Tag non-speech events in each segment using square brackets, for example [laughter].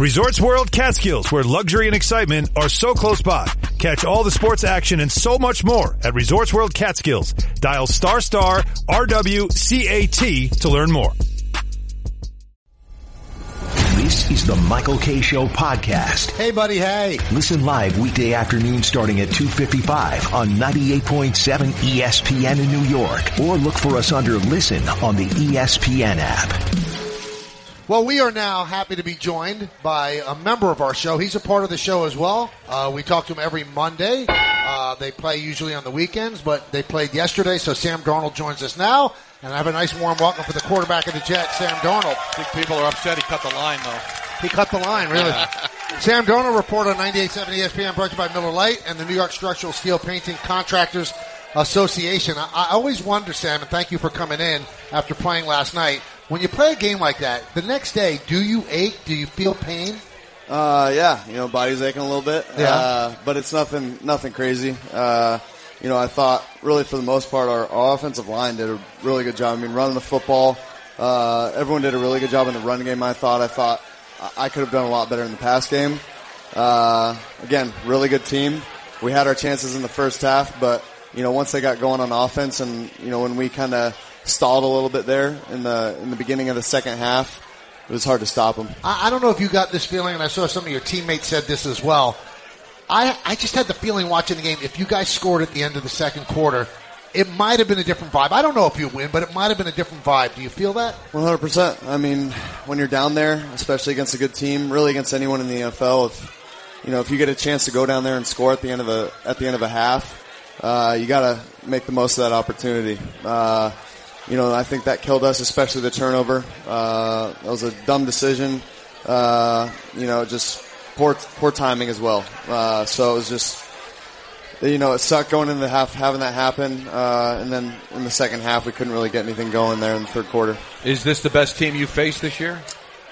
Resorts World Catskills, where luxury and excitement are so close by. Catch all the sports action and so much more at Resorts World Catskills. Dial star star RWCAT to learn more. This is the Michael Kay Show podcast. Hey, buddy. Hey. Listen live weekday afternoon starting at 2.55 on 98.7 ESPN in New York. Or look for us under Listen on the ESPN app. Well, we are now happy to be joined by a member of our show. He's a part of the show as well. Uh, we talk to him every Monday. Uh, they play usually on the weekends, but they played yesterday, so Sam Darnold joins us now. And I have a nice warm welcome for the quarterback of the Jets, Sam Darnold. I think people are upset he cut the line though. He cut the line, really. [laughs] Sam Darnold report on 98.7 ESPN brought to you by Miller Lite and the New York Structural Steel Painting Contractors Association. I, I always wonder, Sam, and thank you for coming in after playing last night. When you play a game like that, the next day, do you ache? Do you feel pain? Uh, yeah, you know, body's aching a little bit. Yeah. Uh, but it's nothing, nothing crazy. Uh, you know, I thought really for the most part our, our offensive line did a really good job. I mean, running the football, uh, everyone did a really good job in the run game. I thought, I thought I- I could have done a lot better in the pass game. Uh, again, really good team. We had our chances in the first half, but you know, once they got going on offense and, you know, when we kind of stalled a little bit there in the, in the beginning of the second half, it was hard to stop them. I, I don't know if you got this feeling, and I saw some of your teammates said this as well. I, I just had the feeling watching the game, if you guys scored at the end of the second quarter, it might have been a different vibe. I don't know if you win, but it might have been a different vibe. Do you feel that? One hundred percent. I mean, when you're down there, especially against a good team, really against anyone in the NFL, if you know if you get a chance to go down there and score at the end of a at the end of a half, uh, you got to make the most of that opportunity. Uh, you know, I think that killed us, especially the turnover. Uh, that was a dumb decision. Uh, you know, just poor poor timing as well. Uh, so it was just you know, it sucked going into the half, having that happen, uh, and then in the second half, we couldn't really get anything going there in the third quarter. Is this the best team you faced this year?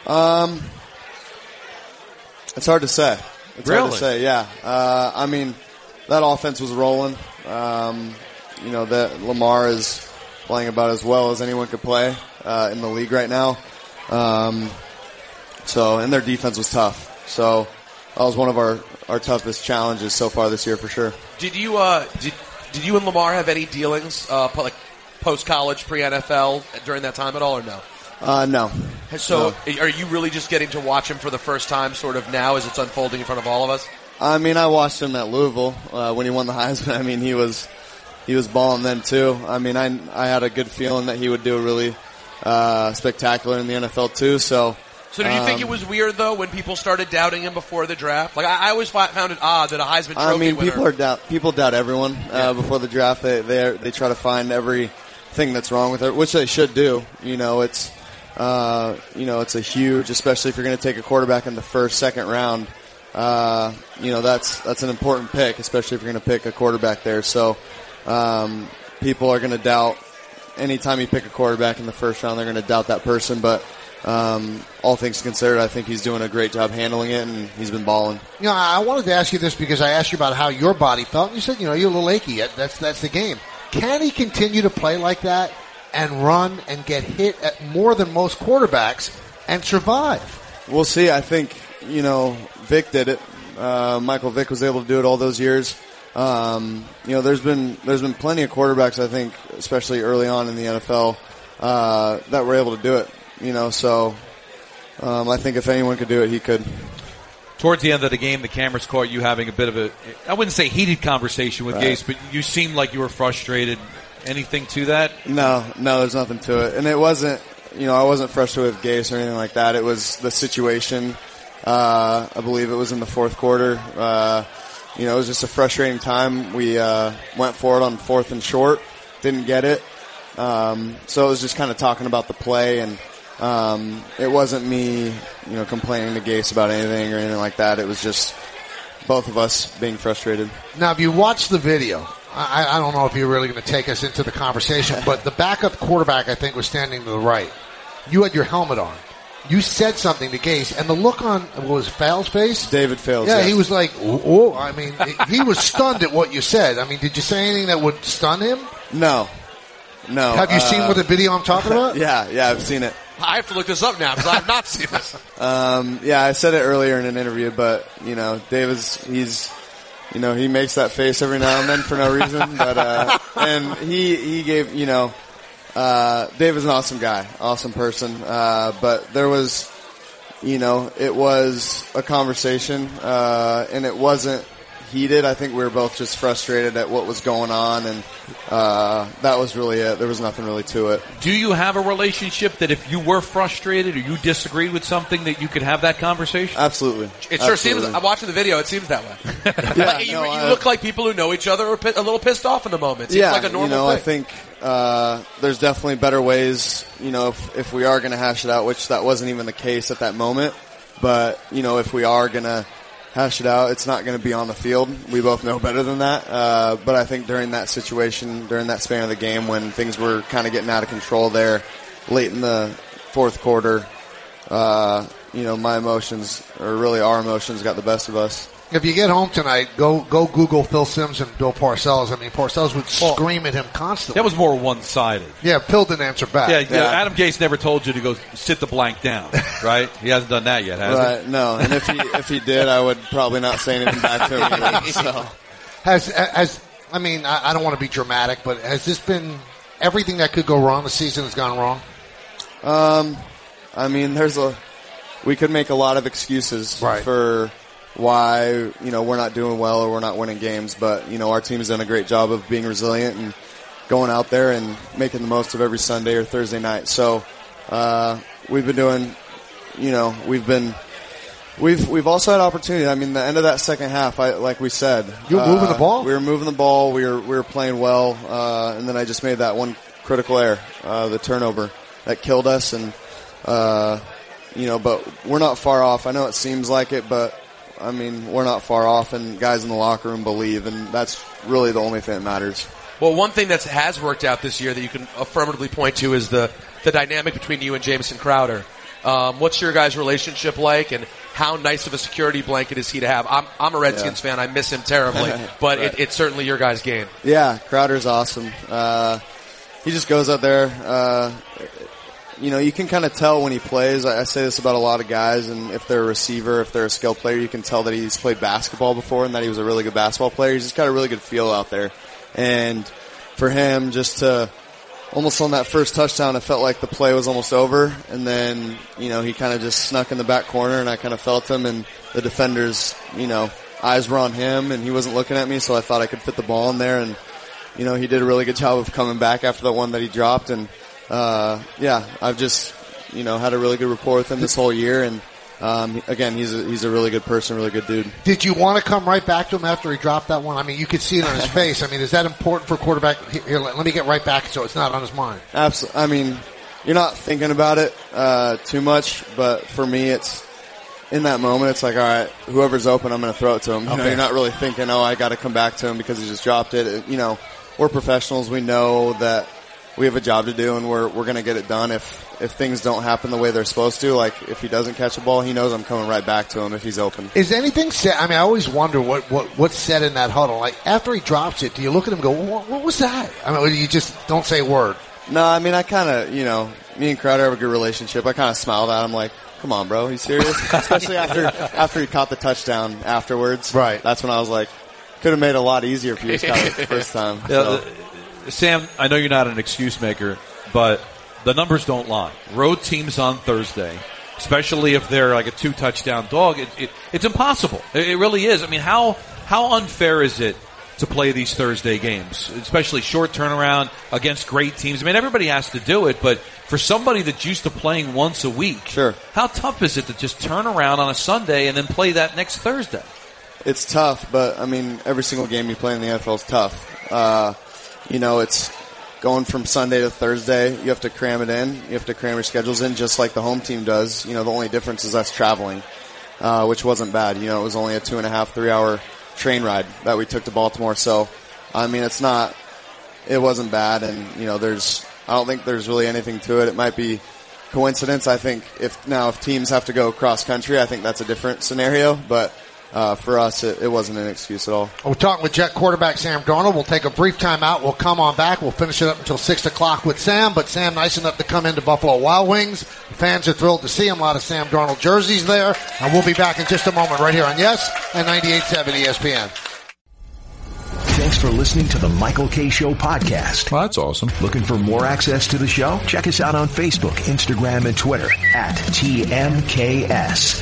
Um, it's hard to say. It's hard Really? to say. Yeah. Uh, I mean, that offense was rolling. Um, you know that Lamar is playing about as well as anyone could play uh, in the league right now. Um, so, and their defense was tough. So, that was one of our our toughest challenges so far this year for sure. Did you uh did did you and Lamar have any dealings uh like post college pre NFL during that time at all or no? Uh, no. So No. are you really just getting to watch him for the first time sort of now as it's unfolding in front of all of us? I mean, I watched him at Louisville uh, when he won the Heisman. [laughs] I mean, he was he was balling then too. I mean, I I had a good feeling that he would do really uh, spectacular in the NFL too. So, So did you think um, it was weird though when people started doubting him before the draft? Like I, I always fi- found it odd that a Heisman Trophy I mean, winner. people are doubt people doubt everyone uh, before the draft. They they they try to find everything that's wrong with it, which they should do. You know, it's uh, you know it's a huge, especially if you're going to take a quarterback in the first second round. Uh, you know that's that's an important pick, especially if you're going to pick a quarterback there. So um, people are going to doubt anytime you pick a quarterback in the first round. They're going to doubt that person, but. Um, all things considered, I think he's doing a great job handling it, and he's been balling. You know, I wanted to ask you this because I asked you about how your body felt. And you said, you know, you're a little achy. That's that's the game. Can he continue to play like that and run and get hit at more than most quarterbacks and survive? We'll see. I think you know Vic did it. Uh, Michael Vick was able to do it all those years. Um, you know, there's been there's been plenty of quarterbacks. I think, especially early on in the NFL, uh, that were able to do it. You know, so um, I think if anyone could do it, he could. Towards the end of the game, the cameras caught you having a bit of a, I wouldn't say heated conversation with Right. Gase, but you seemed like you were frustrated. Anything to that? No, no, there's nothing to it. And it wasn't, you know, I wasn't frustrated with Gase or anything like that. It was the situation. Uh, I believe it was in the fourth quarter. Uh, you know, it was just a frustrating time. We, uh, went for it on fourth and short, didn't get it. Um, so it was just kind of talking about the play and, um, it wasn't me, you know, complaining to Gase about anything or anything like that. It was just both of us being frustrated. Now, if you watch the video, I, I don't know if you're really going to take us into the conversation, but the backup quarterback, I think, was standing to the right. You had your helmet on. You said something to Gase, and the look on what was Fowles' face. David Fales. Yeah, yes. he was like, "Oh!" oh." I mean, he was stunned at what you said. I mean, did you say anything that would stun him? No. No. Have you seen uh, what the video I'm talking about? [laughs] Yeah, yeah, I've seen it. I have to look this up now because I have not seen this. [laughs] Um, yeah, I said it earlier in an interview, but you know, Dave is he's you know he makes that face every now and then for no reason, but uh, [laughs] and he he gave you know uh, Dave is an awesome guy, awesome person, uh, but there was you know it was a conversation uh, and it wasn't heated. I think we were both just frustrated at what was going on, and uh, that was really it. There was nothing really to it. Do you have a relationship that if you were frustrated or you disagreed with something that you could have that conversation? Absolutely, It sure Absolutely. seems. I'm watching the video. It seems that way. [laughs] Yeah, Like, you no, you I- look like people who know each other are pi- a little pissed off in the moment. Seems yeah, like a normal you know, I think uh, there's definitely better ways. You know, if, if we are going to hash it out, which that wasn't even the case at that moment, but you know, if we are going to hash it out, it's not going to be on the field. We both know better than that. Uh, but I think during that situation, during that span of the game, when things were kind of getting out of control there, late in the fourth quarter, uh, you know, my emotions, or really our emotions, got the best of us. If you get home tonight, go go Google Phil Simms and Bill Parcells. I mean, Parcells would scream at him constantly. That was more one-sided. yeah, Phil didn't answer back. Yeah, yeah, Adam Gase never told you to go sit the blank down, [laughs] right? He hasn't done that yet, has Right? No, and if he if he did, I would probably not say anything back to him. Either, so. Has has I mean, I, I don't want to be dramatic, but has this been everything that could go wrong? The season has gone wrong. Um, I mean, there's a we could make a lot of excuses Right. for why you know we're not doing well or we're not winning games, but you know our team's done a great job of being resilient and going out there and making the most of every Sunday or Thursday night. So uh, we've been doing, you know, we've been. We've we've also had opportunity. I mean, the end of that second half, I, like we said, You were moving the uh, ball? We were moving the ball. We were we were playing well, uh, and then I just made that one critical error, uh, the turnover that killed us. And uh, you know, but we're not far off. I know it seems like it, but I mean, we're not far off. And guys in the locker room believe, and that's really the only thing that matters. Well, one thing that has worked out this year that you can affirmatively point to is the the dynamic between you and Jameson Crowder. Um, what's your guys' relationship like, and how nice of a security blanket is he to have? I'm I'm a Redskins fan. I miss him terribly, [laughs] but it, it's certainly your guys' game. Yeah, Crowder's awesome. Uh, he just goes out there. Uh, you know, you can kind of tell when he plays. I, I say this about a lot of guys, and if they're a receiver, if they're a skill player, you can tell that he's played basketball before and that he was a really good basketball player. He's just got a really good feel out there. And for him, just to almost on that first touchdown, it felt like the play was almost over, and then you know he kind of just snuck in the back corner, and I kind of felt him, and the defenders, you know, eyes were on him, and he wasn't looking at me, so I thought I could fit the ball in there, and you know he did a really good job of coming back after that one that he dropped, and uh, yeah, I've just you know had a really good rapport with him this whole year, and um, again, he's a, he's a really good person, really good dude. Did you want to come right back to him after he dropped that one? I mean, you could see it on his [laughs] face. I mean, is that important for a quarterback? Here, let let me get right back so it's not on his mind. Absolutely. I mean, you're not thinking about it uh, too much, but for me, it's in that moment. It's like, all right, whoever's open, I'm going to throw it to him. You know, Okay. you're not really thinking, oh, I got to come back to him because he just dropped. It- You know, we're professionals. We know that we have a job to do, and we're we're going to get it done. If if things don't happen the way they're supposed to, like if he doesn't catch a ball, he knows I'm coming right back to him if he's open. Is anything said? I mean, I always wonder what, what what's said in that huddle. Like after he drops it, do you look at him and go, "What, what was that?" I mean, you just don't say a word. No, I mean, I kind of, you know, me and Crowder have a good relationship. I kind of smiled at him like, come on, bro, you serious? [laughs] Especially after, after he caught the touchdown afterwards. Right. That's when I was like, could have made it a lot easier if you just caught it the [laughs] first time. Yeah, So, Sam, I know you're not an excuse maker, but the numbers don't lie. Road teams on Thursday, especially if they're like a two touchdown dog, it, it, it's impossible. It, it really is. I mean, how how unfair is it to play these Thursday games, especially short turnaround against great teams? I mean, everybody has to do it, but for somebody that's used to playing once a week, Sure. how tough is it to just turn around on a Sunday and then play that next Thursday? it's tough, but I mean, every single game you play in the NFL is tough. Uh, you know, it's going from Sunday to Thursday. You have to cram it in. You have to cram your schedules in just like the home team does. You know, the only difference is us traveling, uh, which wasn't bad. You know, it was only a two and a half, three hour train ride that we took to Baltimore. So, I mean, it's not, it wasn't bad. And, you know, there's, I don't think there's really anything to it. It might be coincidence. I think if now if teams have to go cross country, I think that's a different scenario, but uh, for us, it, it wasn't an excuse at all. We're talking with Jet quarterback Sam Darnold. We'll take a brief time out. We'll come on back. We'll finish it up until 6 o'clock with Sam. But Sam, nice enough to come into Buffalo Wild Wings. Fans are thrilled to see him. A lot of Sam Darnold jerseys there. And we'll be back in just a moment right here on Yes and 98.7 ESPN. Thanks for listening to the Michael Kay Show podcast. Well, that's awesome. Looking for more access to the show? Check us out on Facebook, Instagram, and Twitter at TMKS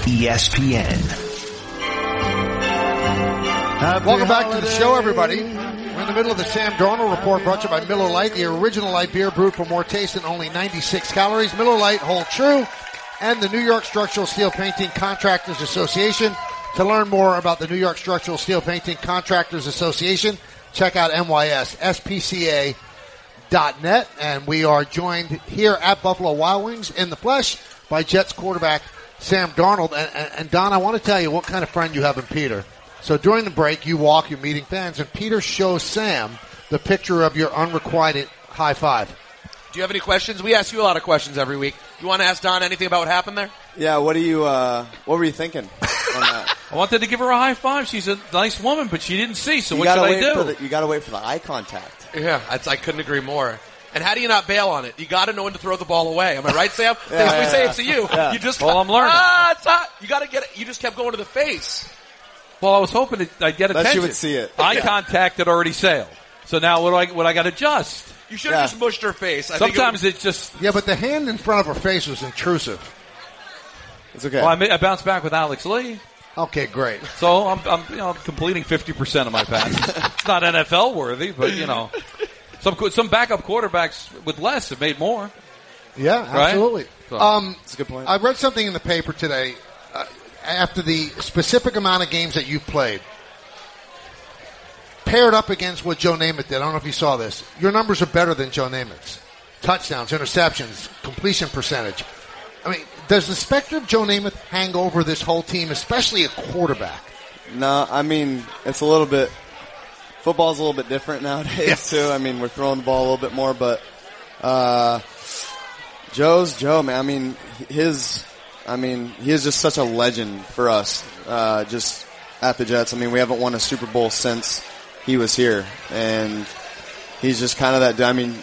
ESPN. Welcome back to the show, everybody. We're in the middle of the Sam Darnold report brought to you by Miller Lite, the original light beer brewed for more taste and only 96 calories. Miller Lite hold true and the New York Structural Steel Painting Contractors Association. To learn more about the New York Structural Steel Painting Contractors Association, check out NYSSPCA.net. And we are joined here at Buffalo Wild Wings in the flesh by Jets quarterback Sam Darnold. And, and Don, I want to tell you what kind of friend you have in Peter. So during the break, you walk, you're meeting fans, and Peter shows Sam the picture of your unrequited high five. Do you have any questions? We ask you a lot of questions every week. You want to ask Don anything about what happened there? Yeah, what do you? Uh, what were you thinking on that? [laughs] I wanted to give her a high five. She's a nice woman, but she didn't see. So you what gotta should I wait do? For the, you got to wait for the eye contact. Yeah, I, I couldn't agree more. And how do you not bail on it? You got to know when to throw the ball away. Am I right, Sam? [laughs] Yeah, Things we yeah, say it to you. Yeah. You just Well, I'm learning. Ah, it's hot. You got to get it. You just kept going to the face. Well, I was hoping that I'd get That attention. she would see it. Eye Yeah. contact had already sailed. So now what do I? What I got to adjust? You should have Yeah. just mushed her face. I think it Sometimes would- it's just. Yeah, but the hand in front of her face was intrusive. It's okay. Well, I, ma- I bounced back with Alex Lee, Okay, great. so I'm, I'm, you know, I'm completing fifty percent of my passes. it's not NFL worthy, but you know, some some backup quarterbacks with less have made more. Yeah, Right? absolutely. So- Um, That's a good point. I read something in the paper today. After the specific amount of games that you've played, paired up against what Joe Namath did. I don't know if you saw this. Your numbers are better than Joe Namath's. Touchdowns, interceptions, completion percentage. I mean, does the specter of Joe Namath hang over this whole team, especially a quarterback? No, I mean it's a little bit. Football's a little bit different [laughs] nowadays Yes. too. I mean we're throwing the ball a little bit more, but uh, Joe's Joe, man. I mean his. I mean he is just such a legend for us. Uh, just at the Jets. I mean we haven't won a Super Bowl since he was here, and he's just kind of that. I mean,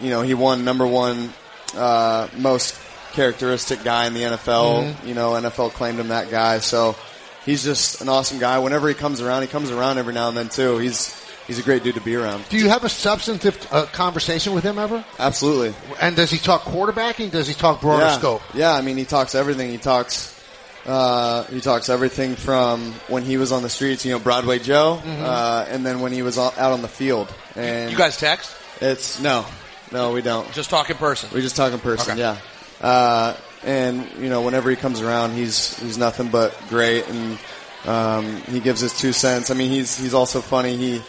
you know, he won number one uh, most characteristic guy in the NFL. You know, NFL claimed him that guy. So he's just an awesome guy. Whenever he comes around, he comes around every now and then too. He's he's a great dude to be around. Do you have a substantive uh, conversation with him ever? Absolutely. And does he talk quarterbacking? Does he talk broader yeah. scope? Yeah, I mean, he talks everything. He talks. Uh, he talks everything from when he was on the streets, you know, Broadway Joe, uh, and then when he was out on the field. And you guys text? it's no, no, we don't. Just talk in person. We just talk in person, Okay. yeah. Uh, and you know, whenever he comes around, he's he's nothing but great, and um, he gives his two cents. I mean, he's he's also funny. He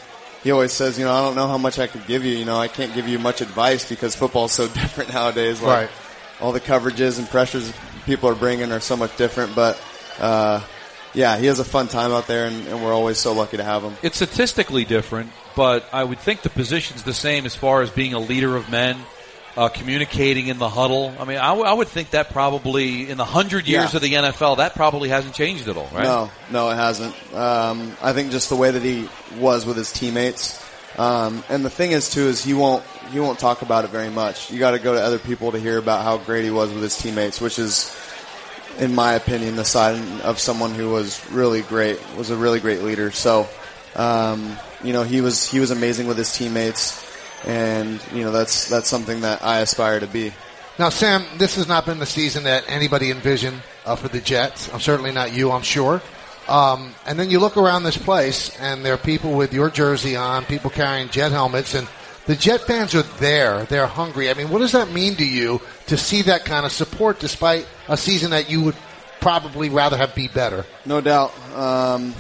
he always says, you know, I don't know how much I could give you. You know, I can't give you much advice because football's so [laughs] different nowadays. Like, Right. All the coverages and pressures people are bringing are so much different, but. Uh, yeah, he has a fun time out there, and, and we're always so lucky to have him. It's statistically different, but I would think the position's the same as far as being a leader of men, uh, communicating in the huddle. I mean, I, w- I would think that probably in the hundred years Yeah. of the NFL, that probably hasn't changed at all, right? No, no, it hasn't. Um, I think just the way that he was with his teammates, um, and the thing is too is he won't he won't talk about it very much. You got to go to other people to hear about how great he was with his teammates, which is, in my opinion, the sign of someone who was really great, was a really great leader. So, um, you know, he was he was amazing with his teammates, and you know that's that's something that I aspire to be. Now, Sam, this has not been the season that anybody envisioned uh, for the Jets. I'm certainly not you, I'm sure. Um, and then you look around this place, and there are people with your jersey on, people carrying Jet helmets, and the Jet fans are there. They're hungry. I mean, what does that mean to you to see that kind of support despite a season that you would probably rather have be better? No doubt. Um,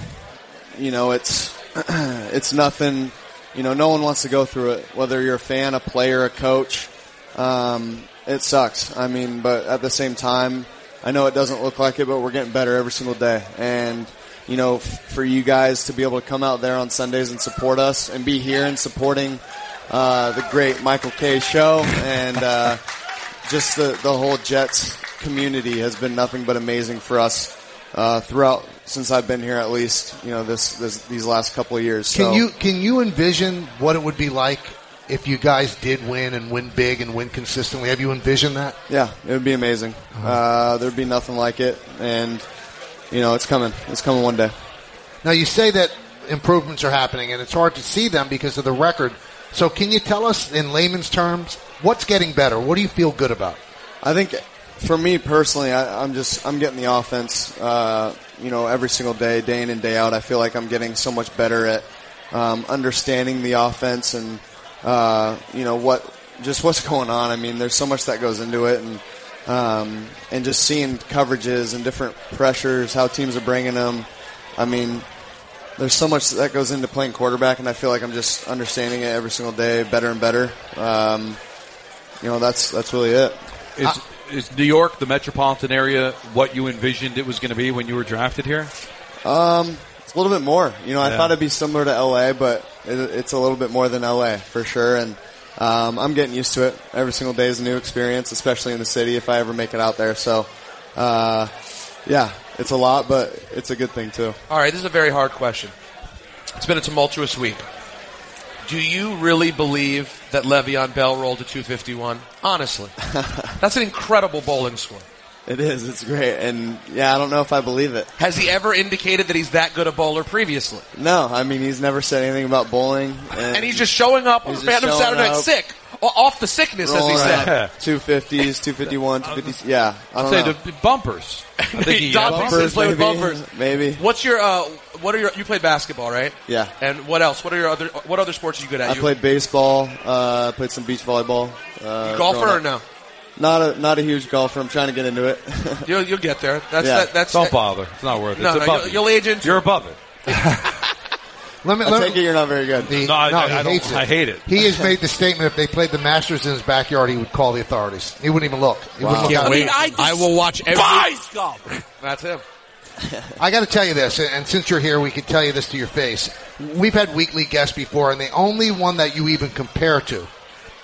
you know, it's [clears throat] it's nothing. You know, no one wants to go through it. Whether you're a fan, a player, a coach, um, it sucks. I mean, but at the same time, I know it doesn't look like it, but we're getting better every single day. And you know, for you guys to be able to come out there on Sundays and support us, and be here and supporting uh, the great Michael Kay show, and uh, just the the whole Jets community has been nothing but amazing for us uh, throughout since I've been here, at least you know this, this these last couple of years. Can So- you can you envision what it would be like if you guys did win and win big and win consistently? Have you envisioned that? Yeah, it would be amazing. Uh, there'd be nothing like it, and you know it's coming. It's coming one day. Now you say that improvements are happening, and it's hard to see them because of the record. So can you tell us in layman's terms what's getting better? What do you feel good about? I think for me personally, I, I'm just I'm getting the offense. Uh, you know, every single day, day in and day out. I feel like I'm getting so much better at um, understanding the offense and uh, you know what just what's [laughs] going on. I mean, there's so much that goes into it, and um, and just seeing coverages and different pressures, how teams are bringing them. I mean, there's so much that goes into playing quarterback, and I feel like I'm just understanding it every single day, better and better. Um, you know, that's that's really it. it. Is, is New York, the metropolitan area, what you envisioned it was going to be when you were drafted here? Um, it's a little bit more. You know, I Yeah. thought it'd be similar to LA, but it, it's a little bit more than LA for sure. And um, I'm getting used to it. Every single day is a new experience, especially in the city if I ever make it out there. So, uh, yeah, it's a lot, but it's a good thing too. All right, this is a very hard question. It's been a tumultuous week. Do you really believe that Le'Veon Bell rolled to 251? Honestly, [laughs] that's an incredible bowling score. It is. It's great. And yeah, I don't know if I believe it. Has he ever indicated that he's that good a bowler previously? No, I mean he's never said anything about bowling, and, And he's just showing up on He's just Random Saturday Night sick, off the sickness, as he said. up [laughs] two fifties, two fifty one, [laughs] two fifty. Yeah, I I'd don't say know. the, the bumpers. I think he Don had Peterson bumpers. played with maybe, bumpers. maybe. What's your uh, what are your you played basketball, right? Yeah. And what else? What are your other what other sports are you good at? I you played baseball. Uh, played some beach volleyball. Uh, golfer growing or up. no? Not a not a huge golfer. I'm trying to get into it. [laughs] You'll, you'll get there. That's Yeah. that, that's Don't bother. It's not worth it. No, it's no, above you'll, you. you'll age into. You're above it. Let me. I let take me- it you're not very good. He, No, I- I- he I don't- hates it. I hate it. He has made the statement if they played the Masters in his backyard, he would call the authorities. He wouldn't even look. He wouldn't look Can't out. wait. I, will watch every. That's him. I got to tell you this, and since you're here, we can tell you this to your face. We've had weekly guests before, and the only one that you even compare to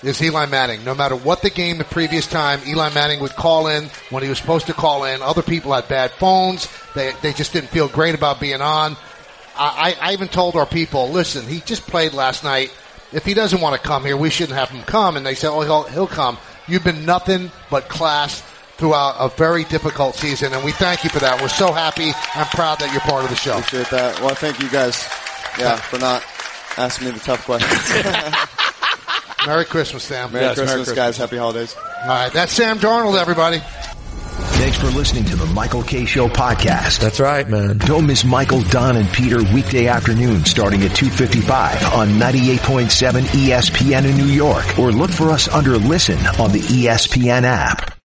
is Eli Manning. No matter what the game the previous time, Eli Manning would call in when he was supposed to call in. Other people had bad phones. They, they just didn't feel great about being on. I, I I even told our people, listen, he just played last night. If he doesn't want to come here, we shouldn't have him come. And they said, oh, he'll, he'll come. You've been nothing but class throughout a very difficult season, and we thank you for that. We're so happy and proud that you're part of the show. Appreciate that. Well, thank you guys. Yeah, for not asking me the tough questions. [laughs] Merry Christmas, Sam. Merry, Yes, Merry Christmas, Christmas. guys. Happy holidays. All right, that's Sam Darnold, everybody. Thanks for listening to the Michael Kay Show podcast. That's right, man. Don't miss Michael, Don, and Peter weekday afternoon starting at 2.55 on 98.7 ESPN in New York or look for us under Listen on the ESPN app.